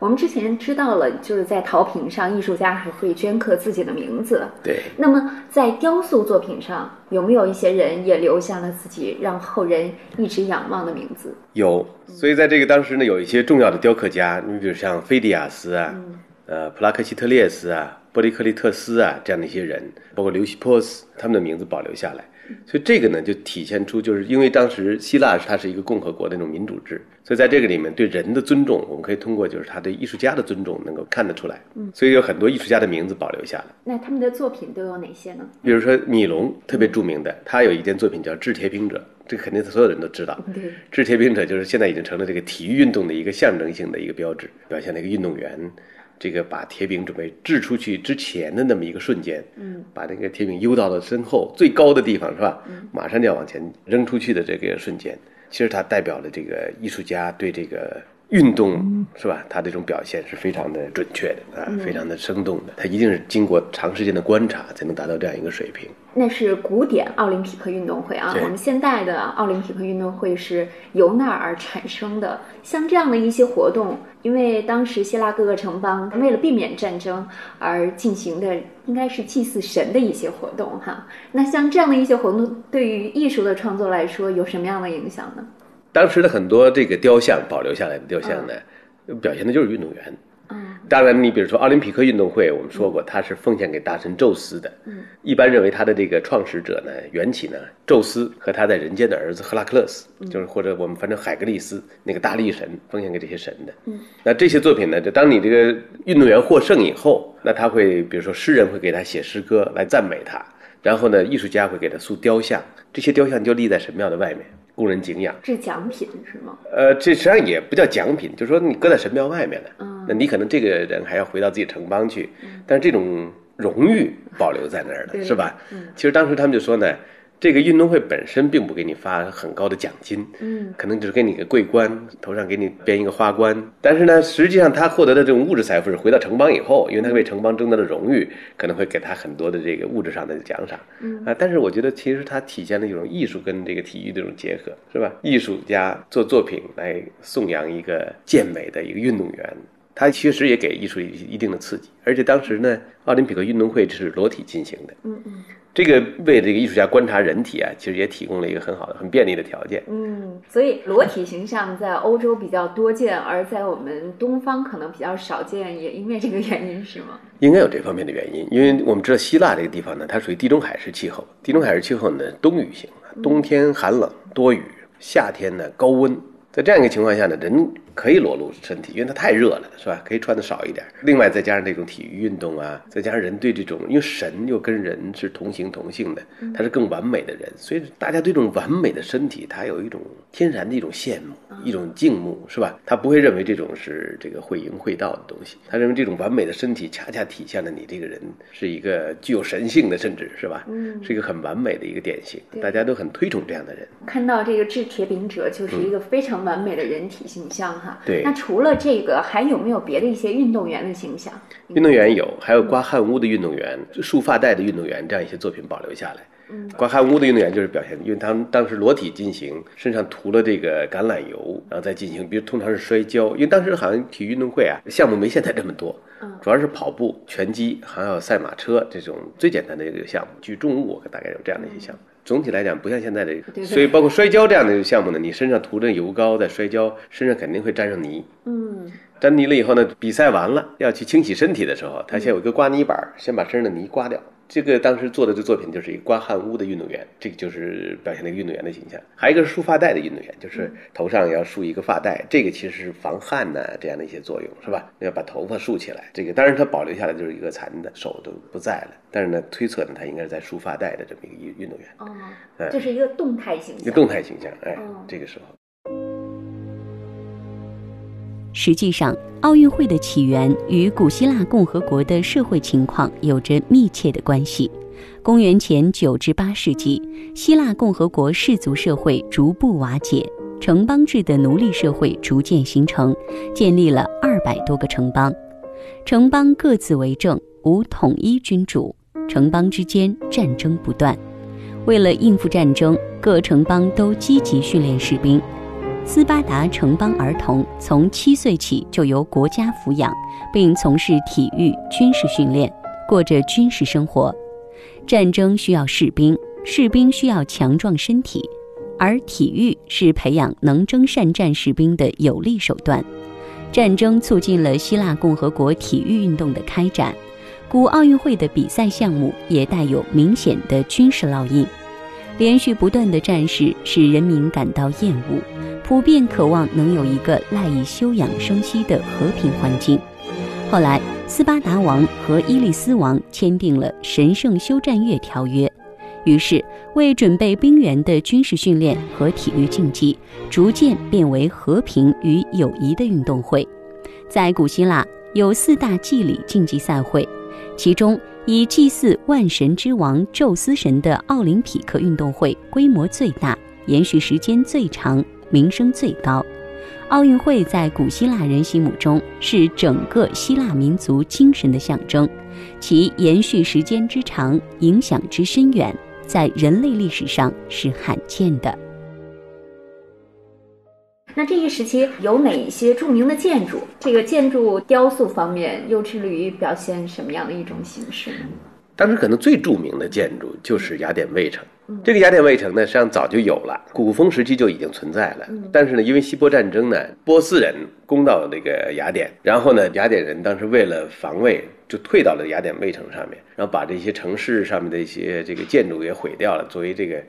我们之前知道了，就是在陶瓶上，艺术家还会镌刻自己的名字。对。那么在雕塑作品上，有没有一些人也留下了自己让后人一直仰望的名字？有。所以在这个当时呢，有一些重要的雕刻家，你比如像菲迪亚斯啊，呃，普拉克西特列斯啊，波利克利特斯啊这样的一些人，包括刘西波斯，他们的名字保留下来。所以这个呢，就体现出，就是因为当时希腊它是一个共和国的那种民主制，所以在这个里面对人的尊重，我们可以通过就是他对艺术家的尊重能够看得出来。嗯，所以有很多艺术家的名字保留下来。那他们的作品都有哪些呢？比如说米龙特别著名的，他有一件作品叫《制铁饼者》，这个肯定是所有人都知道。对，《制铁饼者》就是现在已经成了这个体育运动的一个象征性的一个标志，表现了一个运动员。这个把铁饼准备掷出去之前的那么一个瞬间，嗯，把那个铁饼悠到了身后最高的地方，是吧？嗯，马上就要往前扔出去的这个瞬间，其实它代表了这个艺术家对这个运动，是吧？他这种表现是非常的准确的啊，非常的生动的。他一定是经过长时间的观察才能达到这样一个水平。那是古典奥林匹克运动会啊，我们现代的奥林匹克运动会是由那儿而产生的。像这样的一些活动，因为当时希腊各个城邦为了避免战争而进行的，应该是祭祀神的一些活动哈。那像这样的一些活动，对于艺术的创作来说，有什么样的影响呢？当时的很多这个雕像保留下来的雕像呢，表现的就是运动员。嗯，当然，你比如说奥林匹克运动会，我们说过它是奉献给大神宙斯的。嗯，一般认为他的这个创始者呢，缘起呢，宙斯和他在人间的儿子赫拉克勒斯，就是或者我们反正海格力斯那个大力神，奉献给这些神的。嗯，那这些作品呢，就当你这个运动员获胜以后，那他会比如说诗人会给他写诗歌来赞美他，然后呢，艺术家会给他塑雕像，这些雕像就立在神庙的外面。供人景仰，这奖品是吗？呃，这实际上也不叫奖品，就是说你搁在神庙外面的，嗯，那你可能这个人还要回到自己城邦去，但是这种荣誉保留在那儿了，是吧？嗯，其实当时他们就说呢。这个运动会本身并不给你发很高的奖金，嗯，可能只是给你个桂冠，头上给你编一个花冠。但是呢，实际上他获得的这种物质财富是回到城邦以后，因为他为城邦争得了荣誉，可能会给他很多的这个物质上的奖赏，嗯啊。但是我觉得其实它体现了一种艺术跟这个体育的这种结合，是吧？艺术家做作品来颂扬一个健美的一个运动员，他其实也给艺术一定的刺激。而且当时呢，奥林匹克运动会是裸体进行的，嗯嗯。这个为这个艺术家观察人体啊，其实也提供了一个很好的、很便利的条件。嗯，所以裸体形象在欧洲比较多见，而在我们东方可能比较少见，也因为这个原因是吗？应该有这方面的原因，因为我们知道希腊这个地方呢，它属于地中海式气候。地中海式气候呢，冬雨型，冬天寒冷多雨，夏天呢高温。在这样一个情况下呢，人可以裸露身体，因为它太热了，是吧？可以穿的少一点。另外再加上这种体育运动啊，再加上人对这种，因为神又跟人是同形同性的，他是更完美的人，所以大家对这种完美的身体，他有一种天然的一种羡慕，一种敬慕，是吧？他不会认为这种是这个会淫会道的东西，他认为这种完美的身体恰恰体现了你这个人是一个具有神性的，甚至是吧？嗯，是一个很完美的一个典型，大家都很推崇这样的人。看到这个制铁饼者就是一个非常完美的人体形象哈。对。那除了这个，还有没有别的一些运动员的形象？运动员有，还有刮汗污的运动员、束发带的运动员，这样一些作品保留下来。嗯，刮汗污的运动员就是表现，因为他们当时裸体进行，身上涂了这个橄榄油，然后再进行，比如通常是摔跤，因为当时好像体育运动会啊，项目没现在这么多，嗯，主要是跑步、拳击，还有赛马车这种最简单的一个项目，举重物大概有这样的一些项目。总体来讲，不像现在这个，所以包括摔跤这样的项目呢，你身上涂着油膏在摔跤，身上肯定会沾上泥。嗯，沾泥了以后呢，比赛完了要去清洗身体的时候，他先有一个刮泥板，先把身上的泥刮掉。这个当时做的这作品就是一个刮汗屋的运动员，这个就是表现了一个运动员的形象。还有一个是束发带的运动员，就是头上要束一个发带，这个其实是防汗呐这样的一些作用，是吧？要把头发束起来。这个当然他保留下来就是一个残的手都不在了，但是呢，推测呢他应该是在束发带的这么一个运动员。哦，这是一个动态形象。一个动态形象，哎，这个时候。实际上，奥运会的起源与古希腊共和国的社会情况有着密切的关系。公元前九至八世纪，希腊共和国氏族社会逐步瓦解，城邦制的奴隶社会逐渐形成，建立了二百多个城邦。城邦各自为政，无统一君主，城邦之间战争不断。为了应付战争，各城邦都积极训练士兵。斯巴达城邦儿童从七岁起就由国家抚养，并从事体育、军事训练，过着军事生活。战争需要士兵，士兵需要强壮身体，而体育是培养能征善战士兵的有力手段。战争促进了希腊共和国体育运动的开展，古奥运会的比赛项目也带有明显的军事烙印。连续不断的战事使人民感到厌恶，普遍渴望能有一个赖以休养生息的和平环境。后来，斯巴达王和伊利斯王签订了神圣休战月条约，于是为准备兵员的军事训练和体育竞技逐渐变为和平与友谊的运动会。在古希腊有四大祭礼竞技赛会，其中。以祭祀万神之王宙斯神的奥林匹克运动会规模最大，延续时间最长，名声最高。奥运会在古希腊人心目中是整个希腊民族精神的象征，其延续时间之长，影响之深远，在人类历史上是罕见的。那这一时期有哪一些著名的建筑？这个建筑雕塑方面又致力于表现什么样的一种形式呢？当时可能最著名的建筑就是雅典卫城。这个雅典卫城呢，实际上早就有了，古风时期就已经存在了。但是呢，因为希波战争呢，波斯人攻到那个雅典，然后呢，雅典人当时为了防卫，就退到了雅典卫城上面，然后把这些城市上面的一些这个建筑给毁掉了，作为这个。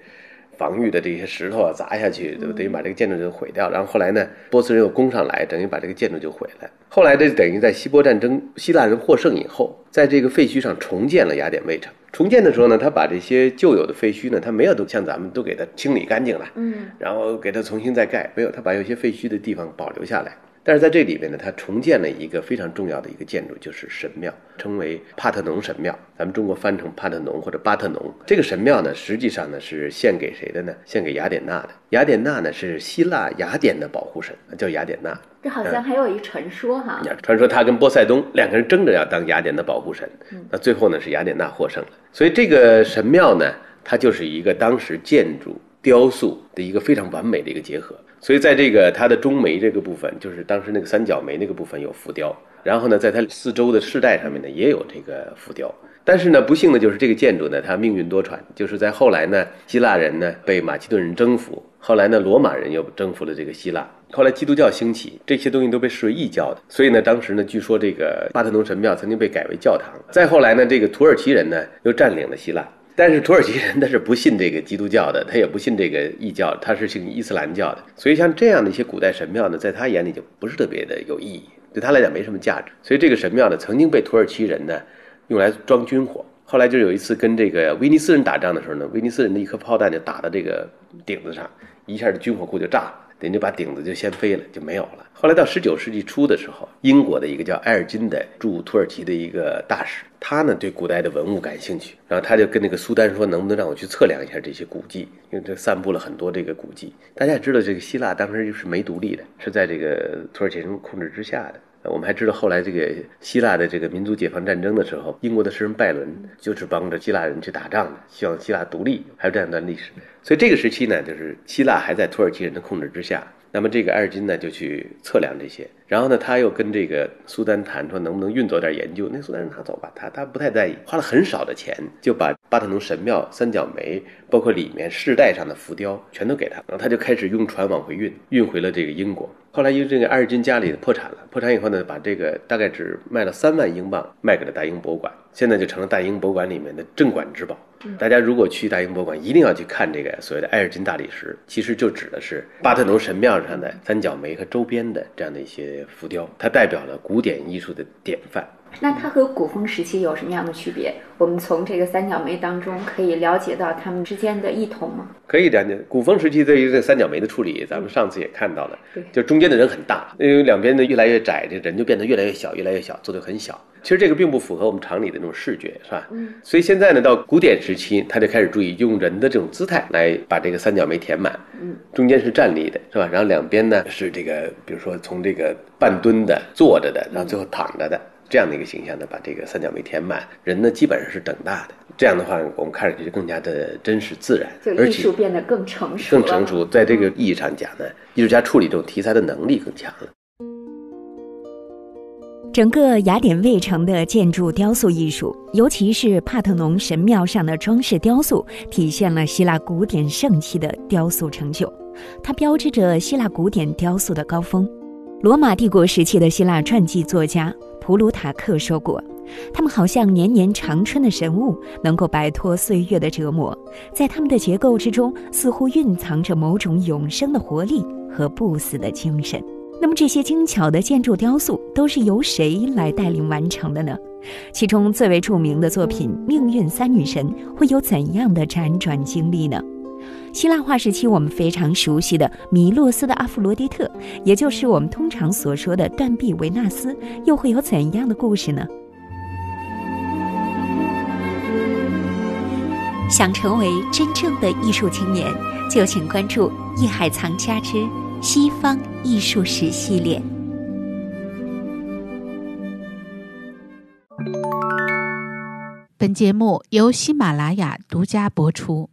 防御的这些石头啊砸下去，就等于把这个建筑就毁掉。然后后来呢，波斯人又攻上来，等于把这个建筑就毁了。后来这等于在希波战争，希腊人获胜以后，在这个废墟上重建了雅典卫城。重建的时候呢，他把这些旧有的废墟呢，他没有都像咱们都给它清理干净了，嗯，然后给它重新再盖，没有，他把有些废墟的地方保留下来。但是在这里面呢，它重建了一个非常重要的一个建筑，就是神庙，称为帕特农神庙。咱们中国翻成帕特农或者巴特农。这个神庙呢，实际上呢是献给谁的呢？献给雅典娜的。雅典娜呢是希腊雅典的保护神，叫雅典娜。这好像还有一传说哈。传说他跟波塞冬两个人争着要当雅典的保护神，那最后呢是雅典娜获胜了。所以这个神庙呢，它就是一个当时建筑雕塑的一个非常完美的一个结合。所以，在这个它的中楣这个部分，就是当时那个三角楣那个部分有浮雕，然后呢，在它四周的饰带上面呢也有这个浮雕。但是呢，不幸的就是这个建筑呢，它命运多舛，就是在后来呢，希腊人呢被马其顿人征服，后来呢，罗马人又征服了这个希腊，后来基督教兴起，这些东西都被视为异教的。所以呢，当时呢，据说这个巴特农神庙曾经被改为教堂。再后来呢，这个土耳其人呢又占领了希腊。但是土耳其人他是不信这个基督教的，他也不信这个异教，他是信伊斯兰教的。所以像这样的一些古代神庙呢，在他眼里就不是特别的有意义，对他来讲没什么价值。所以这个神庙呢，曾经被土耳其人呢用来装军火。后来就有一次跟这个威尼斯人打仗的时候呢，威尼斯人的一颗炮弹就打到这个顶子上，一下这军火库就炸了。人就把顶子就掀飞了，就没有了。后来到十九世纪初的时候，英国的一个叫埃尔金的驻土耳其的一个大使，他呢对古代的文物感兴趣，然后他就跟那个苏丹说，能不能让我去测量一下这些古迹？因为这散布了很多这个古迹。大家也知道，这个希腊当时就是没独立的，是在这个土耳其人控制之下的。我们还知道，后来这个希腊的这个民族解放战争的时候，英国的诗人拜伦就是帮着希腊人去打仗的，希望希腊独立，还有这样一段历史。所以这个时期呢，就是希腊还在土耳其人的控制之下。那么这个埃尔金呢，就去测量这些，然后呢，他又跟这个苏丹谈，说能不能运走点研究。那苏丹人拿走吧，他他不太在意，花了很少的钱就把巴特农神庙三角楣，包括里面饰带上的浮雕全都给他，然后他就开始用船往回运，运回了这个英国。后来因为这个艾尔金家里破产了，破产以后呢，把这个大概只卖了三万英镑，卖给了大英博物馆，现在就成了大英博物馆里面的镇馆之宝。大家如果去大英博物馆，一定要去看这个所谓的艾尔金大理石，其实就指的是巴特农神庙上的三角梅和周边的这样的一些浮雕，它代表了古典艺术的典范。那它和古风时期有什么样的区别？我们从这个三角梅当中可以了解到它们之间的异同吗？可以了解。古风时期对于这三角梅的处理，咱们上次也看到了，就中间的人很大，因为两边的越来越窄，这人就变得越来越小，越来越小，做的很小。其实这个并不符合我们常理的那种视觉，是吧？嗯。所以现在呢，到古典时期，他就开始注意用人的这种姿态来把这个三角梅填满。嗯。中间是站立的，是吧？然后两边呢是这个，比如说从这个半蹲的、坐着的，然后最后躺着的。这样的一个形象呢，把这个三角梅填满，人呢基本上是等大的。这样的话，我们看上去就更加的真实自然，就艺术变得更成熟，更成熟。在这个意义上讲呢，艺术家处理这种题材的能力更强了。整个雅典卫城的建筑雕塑艺术，尤其是帕特农神庙上的装饰雕塑，体现了希腊古典盛期的雕塑成就。它标志着希腊古典雕塑的高峰。罗马帝国时期的希腊传记作家普鲁塔克说过：“他们好像年年长春的神物，能够摆脱岁月的折磨。在他们的结构之中，似乎蕴藏着某种永生的活力和不死的精神。”那么这些精巧的建筑雕塑都是由谁来带领完成的呢？其中最为著名的作品《命运三女神》会有怎样的辗转经历呢？希腊化时期我们非常熟悉的米洛斯的阿弗罗狄特，也就是我们通常所说的断臂维纳斯，又会有怎样的故事呢？想成为真正的艺术青年，就请关注《艺海藏家之》。西方艺术史系列。本节目由喜马拉雅独家播出。